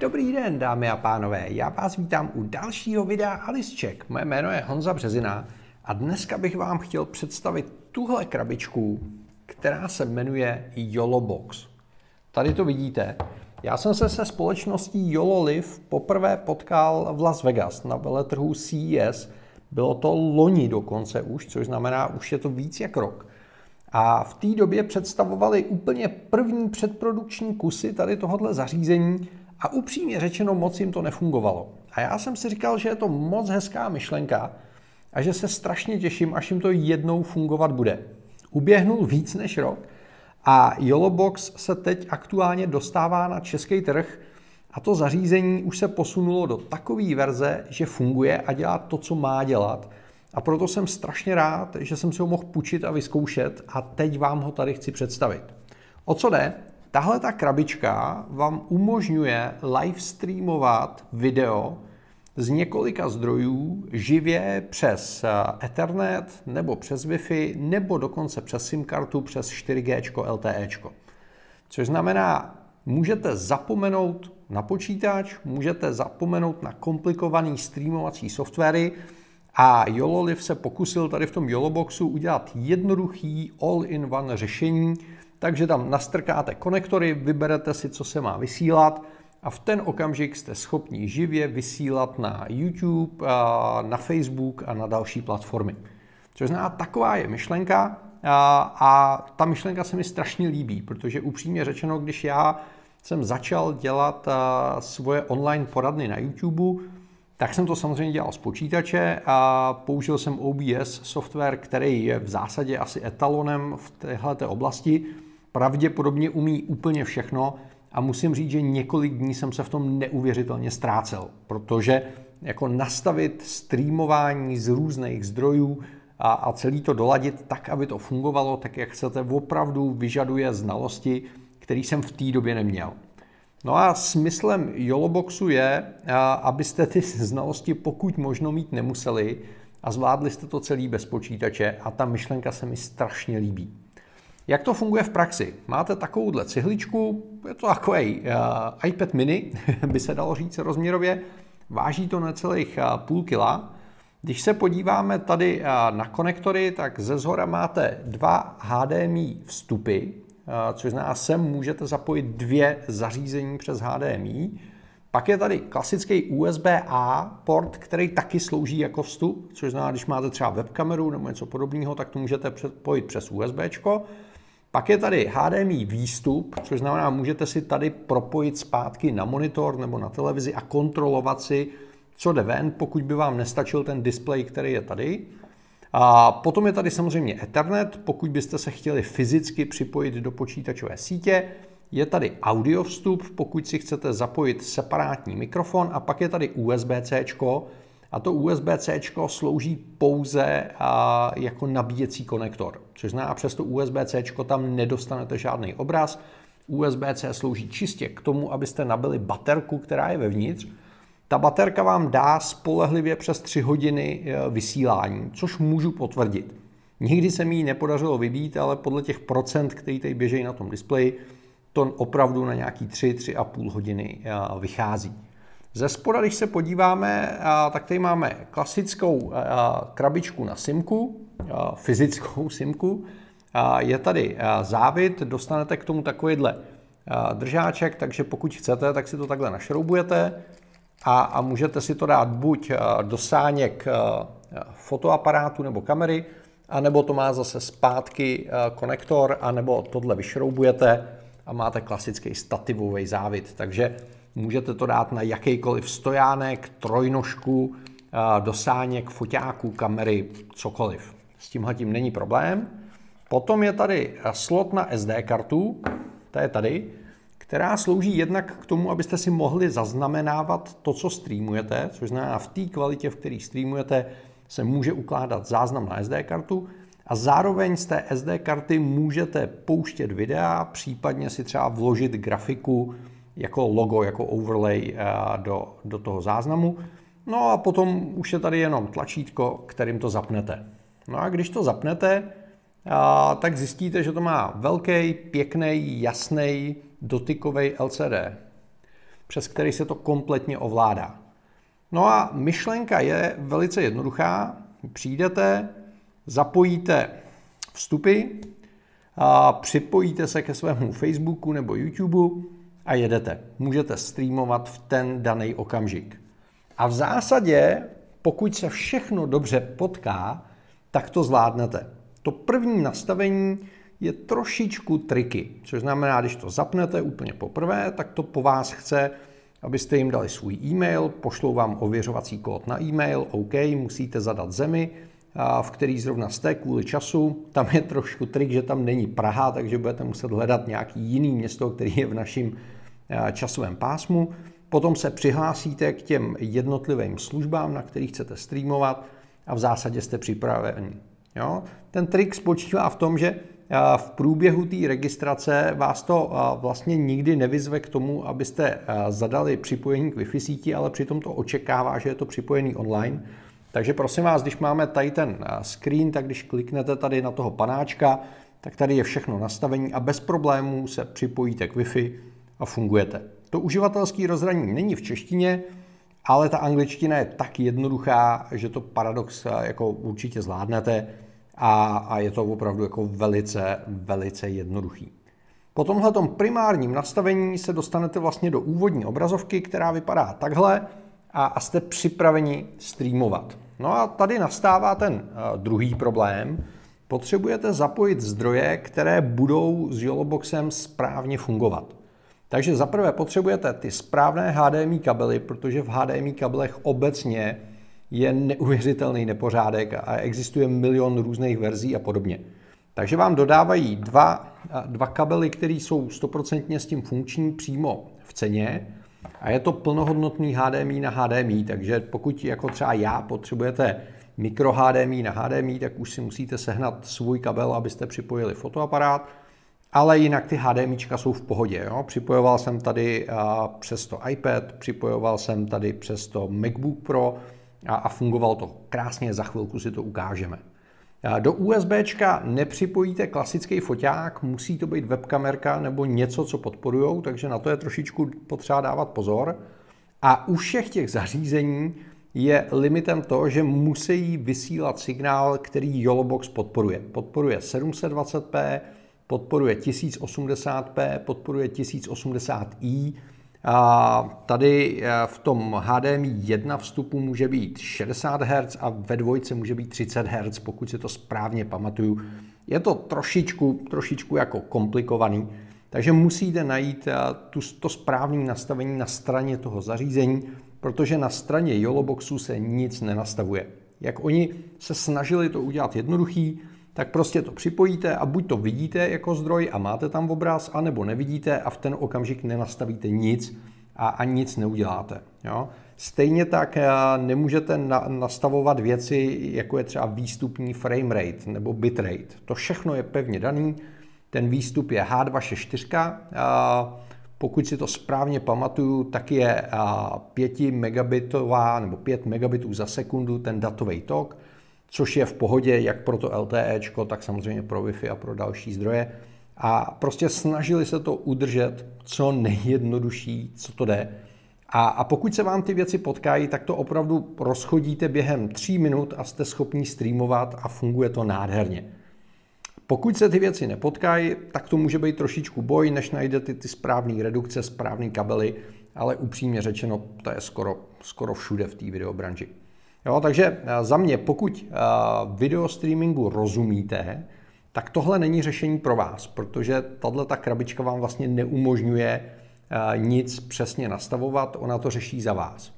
Dobrý den, dámy a pánové. Já vás vítám u dalšího videa Alice Check. Moje jméno je Honza Březina a dneska bych vám chtěl představit tuhle krabičku, která se jmenuje YOLO Box. Tady to vidíte. Já jsem se se společností YOLO Live poprvé potkal v Las Vegas na veletrhu CES. Bylo to loni dokonce už, což znamená, už je to víc jak rok. A v té době představovali úplně první předprodukční kusy tady tohohle zařízení a upřímně řečeno moc jim to nefungovalo. A já jsem si říkal, že je to moc hezká myšlenka a že se strašně těším, až jim to jednou fungovat bude. Uběhnul víc než rok a YOLOBox se teď aktuálně dostává na český trh a to zařízení už se posunulo do takové verze, že funguje a dělá to, co má dělat. A proto jsem strašně rád, že jsem si ho mohl půjčit a vyzkoušet a teď vám ho tady chci představit. O co jde? Tahle ta krabička vám umožňuje live streamovat video z několika zdrojů živě přes eh, Ethernet nebo přes Wi-Fi nebo dokonce přes SIM kartu přes 4G LTE. Což znamená, můžete zapomenout na počítač, můžete zapomenout na komplikovaný streamovací softwary a YOLOLIV se pokusil tady v tom YOLOBoxu udělat jednoduchý all-in-one řešení, takže tam nastrkáte konektory, vyberete si, co se má vysílat a v ten okamžik jste schopni živě vysílat na YouTube, na Facebook a na další platformy. Což znamená, taková je myšlenka a, a ta myšlenka se mi strašně líbí, protože upřímně řečeno, když já jsem začal dělat svoje online poradny na YouTube, tak jsem to samozřejmě dělal z počítače a použil jsem OBS software, který je v zásadě asi etalonem v této oblasti. Pravděpodobně umí úplně všechno a musím říct, že několik dní jsem se v tom neuvěřitelně ztrácel, protože jako nastavit streamování z různých zdrojů a, a celý to doladit tak, aby to fungovalo tak, jak chcete, opravdu vyžaduje znalosti, který jsem v té době neměl. No a smyslem YOLOBoxu je, abyste ty znalosti pokud možno mít nemuseli a zvládli jste to celý bez počítače a ta myšlenka se mi strašně líbí. Jak to funguje v praxi? Máte takovouhle cihličku, je to takový uh, iPad mini, by se dalo říct rozměrově, váží to necelých uh, půl kila. Když se podíváme tady uh, na konektory, tak ze zhora máte dva HDMI vstupy, což znamená, sem můžete zapojit dvě zařízení přes HDMI. Pak je tady klasický USB-A port, který taky slouží jako vstup, což znamená, když máte třeba webkameru nebo něco podobného, tak to můžete přepojit přes USB. Pak je tady HDMI výstup, což znamená, můžete si tady propojit zpátky na monitor nebo na televizi a kontrolovat si, co jde ven, pokud by vám nestačil ten displej, který je tady. A potom je tady samozřejmě Ethernet, pokud byste se chtěli fyzicky připojit do počítačové sítě. Je tady audio vstup, pokud si chcete zapojit separátní mikrofon a pak je tady USB-C, a to USB-C slouží pouze jako nabíjecí konektor, což znamená, přes to USB-C tam nedostanete žádný obraz. USB-C slouží čistě k tomu, abyste nabili baterku, která je vevnitř, ta baterka vám dá spolehlivě přes 3 hodiny eh, vysílání, což můžu potvrdit. Nikdy se mi ji nepodařilo vybít, ale podle těch procent, který tady běžejí na tom displeji, to opravdu na nějaký 3-3,5 hodiny eh, vychází. Ze spoda, když se podíváme, tak tady máme klasickou krabičku na simku, fyzickou simku. Je tady závit, dostanete k tomu takovýhle držáček, takže pokud chcete, tak si to takhle našroubujete a, a můžete si to dát buď do sáněk fotoaparátu nebo kamery, anebo to má zase zpátky konektor, anebo tohle vyšroubujete a máte klasický stativový závit. Takže můžete to dát na jakýkoliv stojánek, trojnožku, do sáněk, foťáků, kamery, cokoliv. S tímhle tím není problém. Potom je tady slot na SD kartu, to je tady která slouží jednak k tomu, abyste si mohli zaznamenávat to, co streamujete, což znamená v té kvalitě, v které streamujete, se může ukládat záznam na SD kartu a zároveň z té SD karty můžete pouštět videa, případně si třeba vložit grafiku jako logo, jako overlay eh, do, do toho záznamu. No a potom už je tady jenom tlačítko, kterým to zapnete. No a když to zapnete, eh, tak zjistíte, že to má velký, pěkný, jasný dotykový LCD. přes který se to kompletně ovládá. No a myšlenka je velice jednoduchá. Přijdete, zapojíte vstupy, a připojíte se ke svému Facebooku nebo YouTubeu a jedete. Můžete streamovat v ten daný okamžik. A v zásadě, pokud se všechno dobře potká, tak to zvládnete. To první nastavení je trošičku triky, což znamená, když to zapnete úplně poprvé, tak to po vás chce, abyste jim dali svůj e-mail, pošlou vám ověřovací kód na e-mail, OK, musíte zadat zemi, v který zrovna jste kvůli času. Tam je trošku trik, že tam není Praha, takže budete muset hledat nějaký jiný město, který je v našem časovém pásmu. Potom se přihlásíte k těm jednotlivým službám, na kterých chcete streamovat a v zásadě jste připraveni. Jo? Ten trik spočívá v tom, že v průběhu té registrace vás to vlastně nikdy nevyzve k tomu, abyste zadali připojení k Wi-Fi síti, ale přitom to očekává, že je to připojený online. Takže prosím vás, když máme tady ten screen, tak když kliknete tady na toho panáčka, tak tady je všechno nastavení a bez problémů se připojíte k Wi-Fi a fungujete. To uživatelský rozhraní není v češtině, ale ta angličtina je tak jednoduchá, že to paradox jako určitě zvládnete a, a je to opravdu jako velice, velice jednoduchý. Po tomhle primárním nastavení se dostanete vlastně do úvodní obrazovky, která vypadá takhle a, a jste připraveni streamovat. No a tady nastává ten uh, druhý problém. Potřebujete zapojit zdroje, které budou s Yoloboxem správně fungovat. Takže zaprvé potřebujete ty správné HDMI kabely, protože v HDMI kabelech obecně je neuvěřitelný nepořádek a existuje milion různých verzí a podobně. Takže vám dodávají dva, dva kabely, které jsou stoprocentně s tím funkční přímo v ceně a je to plnohodnotný HDMI na HDMI, takže pokud jako třeba já potřebujete mikro HDMI na HDMI, tak už si musíte sehnat svůj kabel, abyste připojili fotoaparát, ale jinak ty HDMIčka jsou v pohodě. Jo? Připojoval jsem tady přes to iPad, připojoval jsem tady přes to MacBook Pro, a, a fungovalo to krásně, za chvilku si to ukážeme. Do USB nepřipojíte klasický foťák, musí to být webkamerka nebo něco, co podporují, takže na to je trošičku potřeba dávat pozor. A u všech těch zařízení je limitem to, že musí vysílat signál, který YOLOBOX podporuje. Podporuje 720p, podporuje 1080p, podporuje 1080i, a tady eh, v tom HDMI 1 vstupu může být 60 Hz a ve dvojce může být 30 Hz, pokud si to správně pamatuju. Je to trošičku, trošičku jako komplikovaný, takže musíte najít eh, tu, to správné nastavení na straně toho zařízení, protože na straně YOLOBOXu se nic nenastavuje. Jak oni se snažili to udělat jednoduchý, tak prostě to připojíte a buď to vidíte jako zdroj a máte tam obraz, anebo nevidíte a v ten okamžik nenastavíte nic a ani nic neuděláte. Jo? Stejně tak eh, nemůžete nastavovat věci, jako je třeba výstupní frame rate nebo bitrate. To všechno je pevně daný. Ten výstup je H264. Pokud si to správně pamatuju, tak je 5 megabitová nebo 5 megabitů za sekundu ten datový tok což je v pohodě jak pro to LTE, tak samozřejmě pro Wi-Fi a pro další zdroje. A prostě snažili se to udržet co nejjednodušší, co to jde. A, a pokud se vám ty věci potkají, tak to opravdu rozchodíte během tří minut a jste schopni streamovat a funguje to nádherně. Pokud se ty věci nepotkají, tak to může být trošičku boj, než najdete ty správné redukce, správné kabely, ale upřímně řečeno, to je skoro, skoro všude v té videobranži. Jo, takže eh, za mě, pokud eh, video streamingu rozumíte, tak tohle není řešení pro vás, protože tahle ta krabička vám vlastně neumožňuje eh, nic přesně nastavovat, ona to řeší za vás.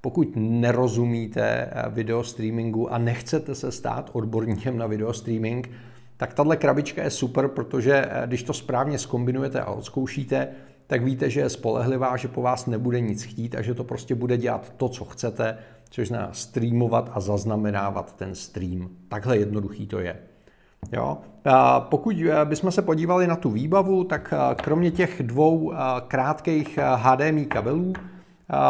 Pokud nerozumíte video streamingu a nechcete se stát odborníkem na video streaming, tak tahle krabička je super, protože když to správně skombinujete a odzkoušíte, tak víte, že je spolehlivá, že po vás nebude nic chtít a že to prostě bude dělat to, co chcete což znamená streamovat a zaznamenávat ten stream. Takhle jednoduchý to je. Jo? Pokud eh, bychom se podívali na tu výbavu, tak eh, kromě těch dvou eh, krátkých HDMI kabelů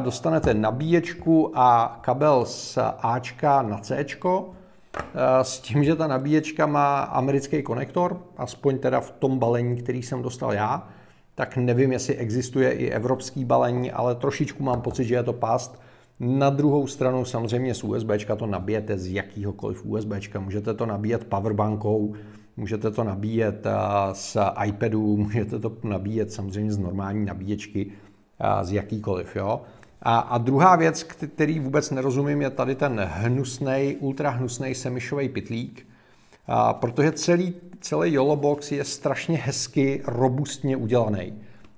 dostanete nabíječku a kabel z Ačka na C, s tím, že ta nabíječka má americký konektor, aspoň teda v tom balení, který jsem dostal já, tak nevím, jestli existuje i evropský balení, ale trošičku mám pocit, že je to past. Na druhou stranu samozřejmě z USB to nabijete z jakýhokoliv USB. Můžete to nabíjet powerbankou, můžete to nabíjet z iPadu, můžete to nabíjet samozřejmě z normální nabíječky, z jakýkoliv. Jo? A, a druhá věc, který vůbec nerozumím, je tady ten hnusný, ultra hnusný semišový pitlík, a protože celý, celý YOLO box je strašně hezky, robustně udělaný.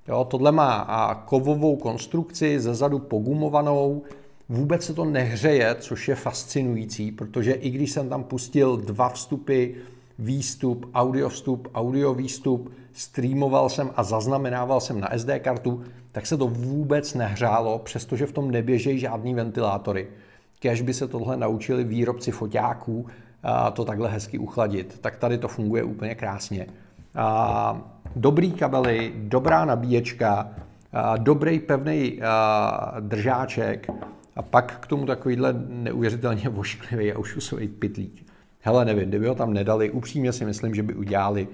Jo, tohle má a kovovou konstrukci, zezadu pogumovanou, vůbec se to nehřeje, což je fascinující, protože i když jsem tam pustil dva vstupy, výstup, audio vstup, audio výstup, streamoval jsem a zaznamenával jsem na SD kartu, tak se to vůbec nehřálo, přestože v tom neběžejí žádný ventilátory. Kež by se tohle naučili výrobci foťáků to takhle hezky uchladit, tak tady to funguje úplně krásně. Dobrý kabely, dobrá nabíječka, dobrý pevný držáček a pak k tomu takovýhle neuvěřitelně vošklivý a ušusový pitlík. Hele, nevím, kdyby ho tam nedali, upřímně si myslím, že by udělali,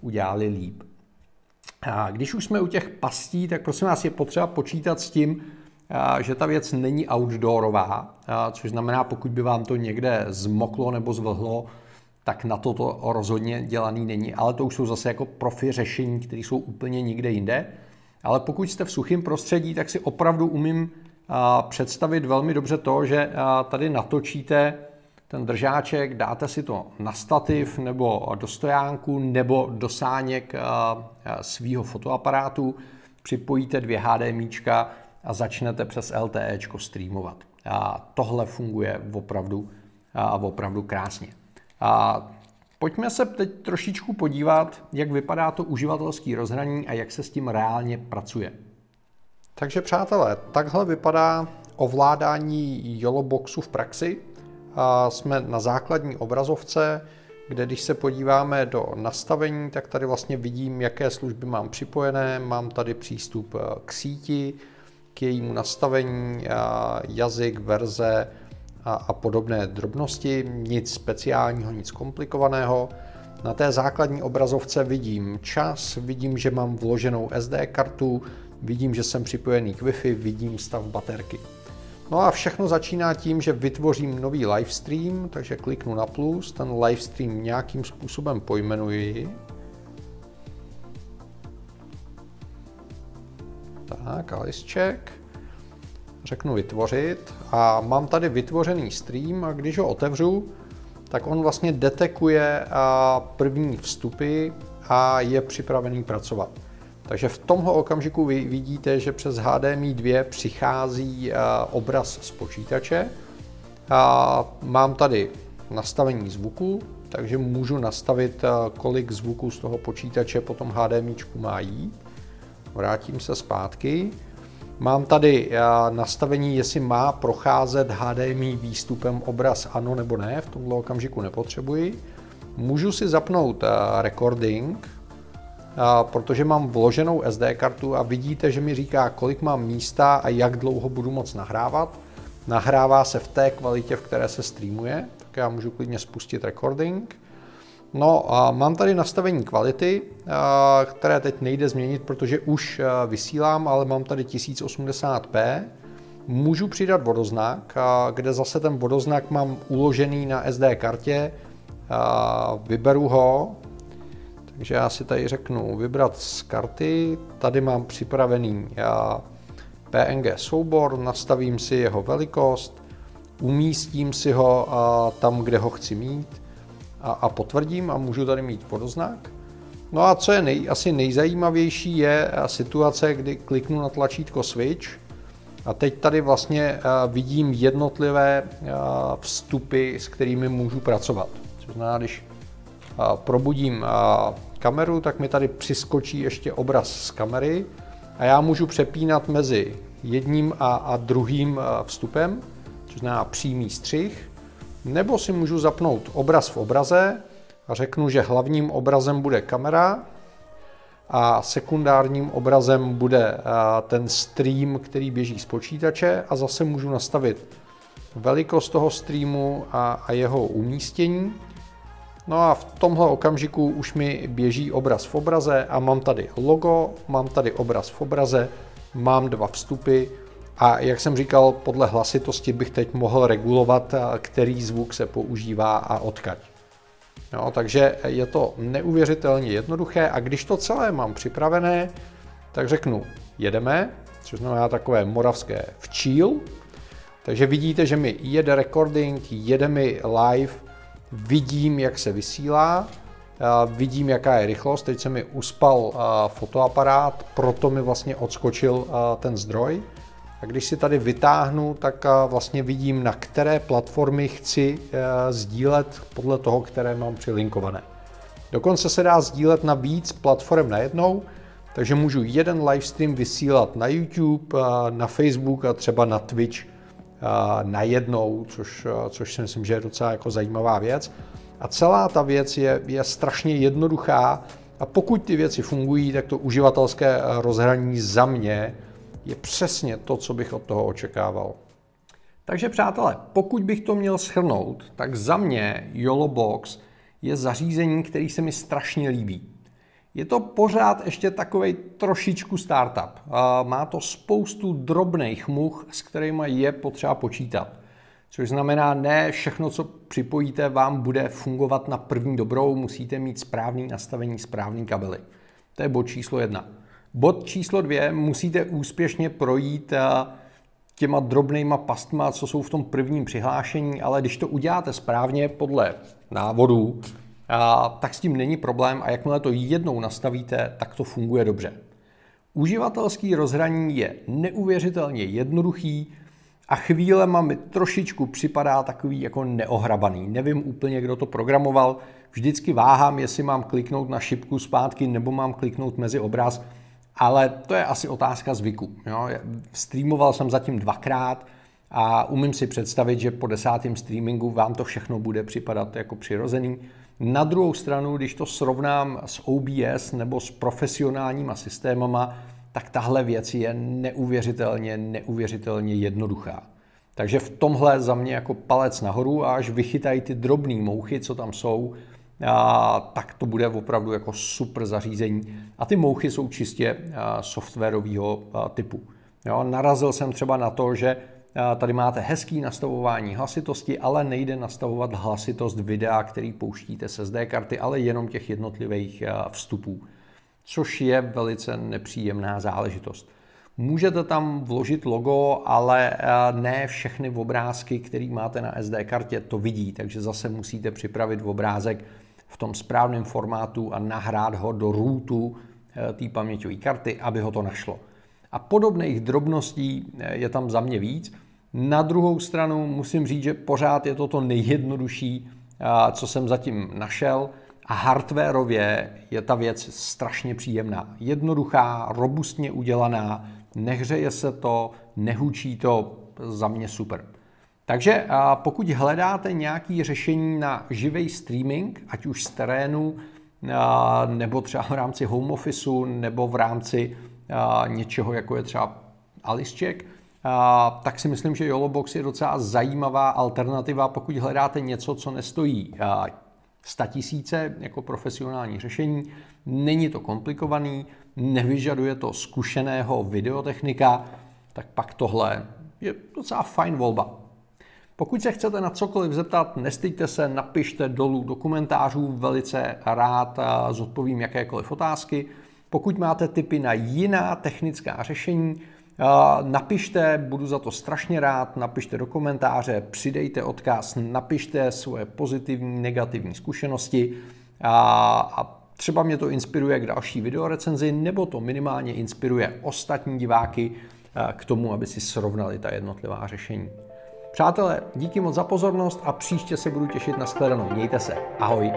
udělali líp. A když už jsme u těch pastí, tak prosím vás je potřeba počítat s tím, že ta věc není outdoorová, což znamená, pokud by vám to někde zmoklo nebo zvlhlo, tak na to to rozhodně dělaný není, ale to už jsou zase jako profi řešení, které jsou úplně nikde jinde. Ale pokud jste v suchém prostředí, tak si opravdu umím představit velmi dobře to, že tady natočíte ten držáček, dáte si to na stativ nebo do stojánku nebo do sáněk svého fotoaparátu, připojíte dvě HDMIčka a začnete přes LTE streamovat. A tohle funguje opravdu, a opravdu krásně. A pojďme se teď trošičku podívat, jak vypadá to uživatelské rozhraní a jak se s tím reálně pracuje. Takže přátelé, takhle vypadá ovládání YOLO boxu v praxi. A jsme na základní obrazovce, kde když se podíváme do nastavení, tak tady vlastně vidím, jaké služby mám připojené. Mám tady přístup k síti, k jejímu nastavení, jazyk, verze a, a podobné drobnosti. Nic speciálního, nic komplikovaného. Na té základní obrazovce vidím čas, vidím, že mám vloženou SD kartu, vidím, že jsem připojený k Wi-Fi, vidím stav baterky. No a všechno začíná tím, že vytvořím nový livestream, takže kliknu na plus, ten livestream nějakým způsobem pojmenuji. Tak, Alice check. Řeknu vytvořit a mám tady vytvořený stream a když ho otevřu, tak on vlastně detekuje první vstupy a je připravený pracovat. Takže v tomhle okamžiku vy vidíte, že přes HDMI 2 přichází obraz z počítače. A mám tady nastavení zvuku, takže můžu nastavit, kolik zvuku z toho počítače po tom HDMI má jít. Vrátím se zpátky. Mám tady nastavení, jestli má procházet HDMI výstupem obraz ano nebo ne, v tomto okamžiku nepotřebuji. Můžu si zapnout recording, protože mám vloženou SD kartu a vidíte, že mi říká, kolik mám místa a jak dlouho budu moc nahrávat. Nahrává se v té kvalitě, v které se streamuje, tak já můžu klidně spustit recording. No a mám tady nastavení kvality, které teď nejde změnit, protože už vysílám, ale mám tady 1080p. Můžu přidat vodoznak, kde zase ten vodoznak mám uložený na SD kartě. Vyberu ho, takže já si tady řeknu vybrat z karty, tady mám připravený PNG soubor, nastavím si jeho velikost, umístím si ho tam, kde ho chci mít a, a potvrdím a můžu tady mít podoznak. No a co je nej, asi nejzajímavější je situace, kdy kliknu na tlačítko Switch a teď tady vlastně vidím jednotlivé vstupy, s kterými můžu pracovat. Což znamená, když probudím kameru, tak mi tady přiskočí ještě obraz z kamery a já můžu přepínat mezi jedním a, a druhým vstupem, což znamená přímý střih, nebo si můžu zapnout obraz v obraze a řeknu, že hlavním obrazem bude kamera a sekundárním obrazem bude ten stream, který běží z počítače a zase můžu nastavit velikost toho streamu a, a jeho umístění. No a v tomhle okamžiku už mi běží obraz v obraze a mám tady logo, mám tady obraz v obraze, mám dva vstupy a jak jsem říkal, podle hlasitosti bych teď mohl regulovat, který zvuk se používá a odkaď. No, takže je to neuvěřitelně jednoduché a když to celé mám připravené, tak řeknu jedeme, což znamená takové moravské včíl. Takže vidíte, že mi jede recording, jede mi live, vidím, jak se vysílá, vidím, jaká je rychlost. Teď se mi uspal fotoaparát, proto mi vlastně odskočil ten zdroj. A když si tady vytáhnu, tak vlastně vidím, na které platformy chci sdílet podle toho, které mám přilinkované. Dokonce se dá sdílet na víc platform najednou, takže můžu jeden livestream vysílat na YouTube, na Facebook a třeba na Twitch najednou, což, což si myslím, že je docela jako zajímavá věc. A celá ta věc je, je strašně jednoduchá a pokud ty věci fungují, tak to uživatelské rozhraní za mě je přesně to, co bych od toho očekával. Takže přátelé, pokud bych to měl schrnout, tak za mě YOLO Box je zařízení, který se mi strašně líbí. Je to pořád ještě takový trošičku startup. Má to spoustu drobných much, s kterými je potřeba počítat. Což znamená, ne všechno, co připojíte, vám bude fungovat na první dobrou, musíte mít správný nastavení, správný kabely. To je bod číslo jedna. Bod číslo dvě, musíte úspěšně projít těma drobnýma pastma, co jsou v tom prvním přihlášení, ale když to uděláte správně podle návodů, a, tak s tím není problém a jakmile to jednou nastavíte, tak to funguje dobře. Uživatelský rozhraní je neuvěřitelně jednoduchý a chvílema mi trošičku připadá takový jako neohrabaný. Nevím úplně, kdo to programoval. Vždycky váhám, jestli mám kliknout na šipku zpátky nebo mám kliknout mezi obraz, ale to je asi otázka zvyku. Jo? Streamoval jsem zatím dvakrát a umím si představit, že po desátém streamingu vám to všechno bude připadat jako přirozený. Na druhou stranu, když to srovnám s OBS nebo s profesionálníma systémama, tak tahle věc je neuvěřitelně, neuvěřitelně jednoduchá. Takže v tomhle za mě jako palec nahoru a až vychytají ty drobné mouchy, co tam jsou, tak to bude opravdu jako super zařízení. A ty mouchy jsou čistě softwarového typu. Jo, narazil jsem třeba na to, že Tady máte hezký nastavování hlasitosti, ale nejde nastavovat hlasitost videa, který pouštíte z SD karty, ale jenom těch jednotlivých vstupů, což je velice nepříjemná záležitost. Můžete tam vložit logo, ale ne všechny obrázky, které máte na SD kartě, to vidí, takže zase musíte připravit obrázek v tom správném formátu a nahrát ho do rootu té paměťové karty, aby ho to našlo. A podobných drobností je tam za mě víc. Na druhou stranu musím říct, že pořád je to to nejjednodušší, co jsem zatím našel. A hardwareově je ta věc strašně příjemná. Jednoduchá, robustně udělaná, nehřeje se to, nehučí to, za mě super. Takže pokud hledáte nějaké řešení na živý streaming, ať už z terénu, nebo třeba v rámci home officeu, nebo v rámci něčeho, jako je třeba Alicecheck, tak si myslím, že YOLOBOX je docela zajímavá alternativa, pokud hledáte něco, co nestojí 100 tisíce jako profesionální řešení. Není to komplikovaný, nevyžaduje to zkušeného videotechnika, tak pak tohle je docela fajn volba. Pokud se chcete na cokoliv zeptat, nestýďte se, napište dolů do komentářů, velice rád zodpovím jakékoliv otázky. Pokud máte tipy na jiná technická řešení, Napište, budu za to strašně rád, napište do komentáře, přidejte odkaz, napište svoje pozitivní, negativní zkušenosti a, a třeba mě to inspiruje k další videorecenzi, nebo to minimálně inspiruje ostatní diváky k tomu, aby si srovnali ta jednotlivá řešení. Přátelé, díky moc za pozornost a příště se budu těšit na shledanou. Mějte se. Ahoj.